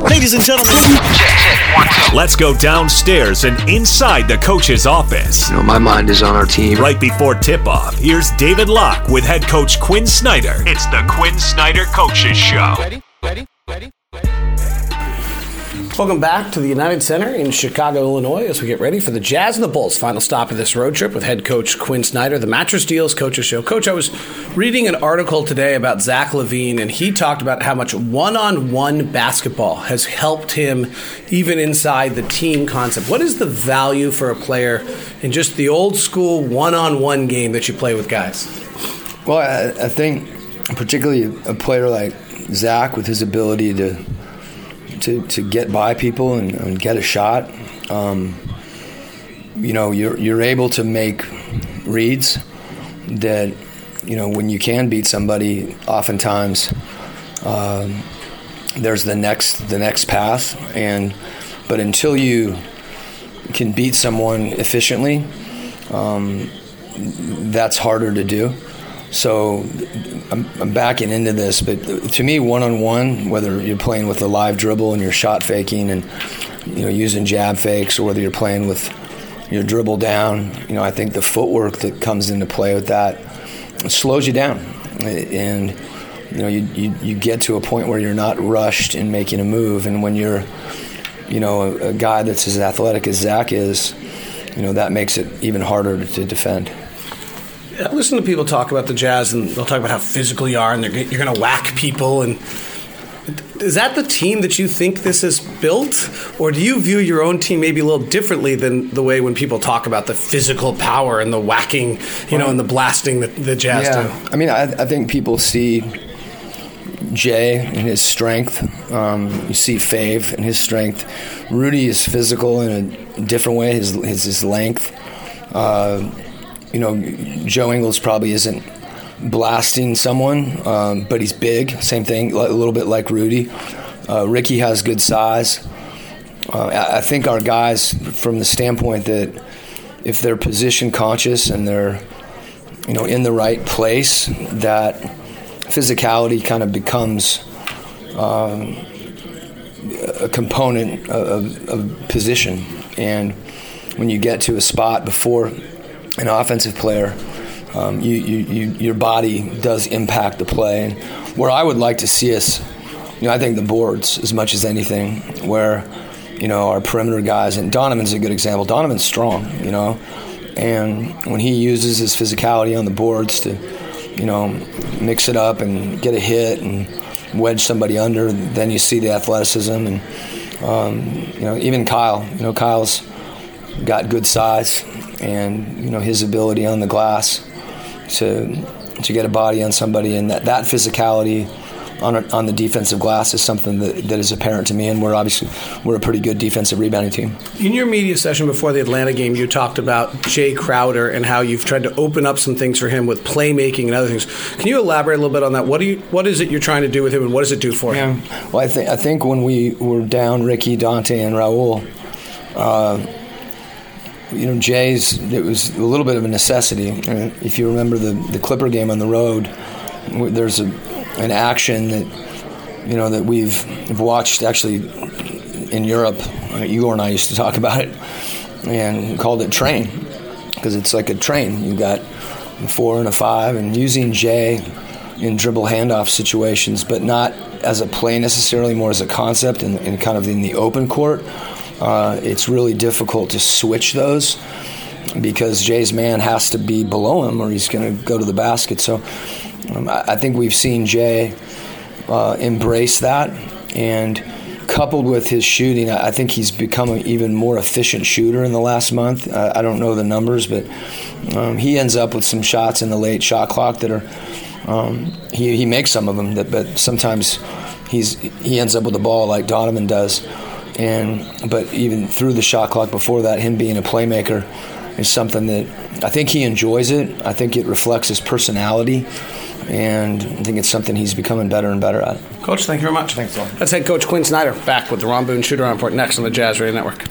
Ladies and gentlemen, let's go downstairs and inside the coach's office. You know, my mind is on our team. Right before tip off, here's David Locke with head coach Quin Snyder. It's the Quin Snyder Coaches Show. Ready? Welcome back to the United Center in Chicago, Illinois, as we get ready for the Jazz and the Bulls' final stop of this road trip with head coach Quin Snyder, the Mattress Deals Coaches Show. Coach, I was reading an article today about Zach LaVine, and he talked about how much one-on-one basketball has helped him, even inside the team concept. What is the value for a player in just the old school one-on-one game that you play with guys? Well, I, I think particularly a player like Zach with his ability to to, to get by people and, and get a shot. Um, you know, you're you're able to make reads that you know when you can beat somebody. Oftentimes, um, there's the next the next path, and but until you can beat someone efficiently, um, that's harder to do. So I'm, I'm, backing into this, but to me, one on one, whether you're playing with a live dribble and you're shot faking and you know using jab fakes, or whether you're playing with your dribble down, you know, I think the footwork that comes into play with that slows you down, and you know, you, you, you get to a point where you're not rushed in making a move, and when you're you know a, a guy that's as athletic as Zach is, you know, that makes it even harder to defend. I listen to people talk about the Jazz, and they'll talk about how physical you are, and you're going to whack people. And is that the team that you think this is built, or do you view your own team maybe a little differently than the way when people talk about the physical power and the whacking, you know, and the blasting that the Jazz yeah. do? I mean, I, I think people see Jae and his strength. Um, you see Fave and his strength. Rudy is physical in a different way. His his, his length. Uh, you know, Joe Ingles probably isn't blasting someone, um, but he's big. Same thing, a little bit like Rudy. Uh, Ricky has good size. Uh, I think our guys, from the standpoint that if they're position conscious and they're, you know, in the right place, that physicality kind of becomes um, a component of, of position. And when you get to a spot before an offensive player, um, you, you, you, your body does impact the play. And where I would like to see us, you know, I think the boards as much as anything, where you know our perimeter guys and Donovan's a good example. Donovan's strong, you know, and when he uses his physicality on the boards to, you know, mix it up and get a hit and wedge somebody under, then you see the athleticism and um, you know even Kyle. You know, Kyle's got good size and you know his ability on the glass to to get a body on somebody and that, that physicality on, a, on the defensive glass is something that, that is apparent to me and we're obviously we're a pretty good defensive rebounding team. In your media session before the Atlanta game you talked about Jae Crowder and how you've tried to open up some things for him with playmaking and other things. Can you elaborate a little bit on that? What do you what is it you're trying to do with him and what does it do for yeah. him? Well I think I think when we were down Ricky, Dante and Raul uh, you know, Jae's, it was a little bit of a necessity. If you remember the, the Clipper game on the road, there's a, an action that, you know, that we've watched actually in Europe. Uh, Igor and I used to talk about it and called it train because it's like a train. You've got a four and a five, and using Jae in dribble handoff situations, but not as a play necessarily, more as a concept and, and kind of in the open court uh, it's really difficult to switch those because Jae's man has to be below him or he's going to go to the basket. So um, I, think we've seen Jae uh, embrace that and coupled with his shooting, I think he's become an even more efficient shooter in the last month. I don't know the numbers, but um, he ends up with some shots in the late shot clock that are. Um, he, he makes some of them, that, but sometimes he's he ends up with the ball like Donovan does. And but even through the shot clock before that, him being a playmaker is something that I think he enjoys it. I think it reflects his personality, and I think it's something he's becoming better and better at. Coach, thank you very much. Thanks, a lot. Let's head Coach Quin Snyder back with the Ron Boone Shooter Report next on the Jazz Radio Network.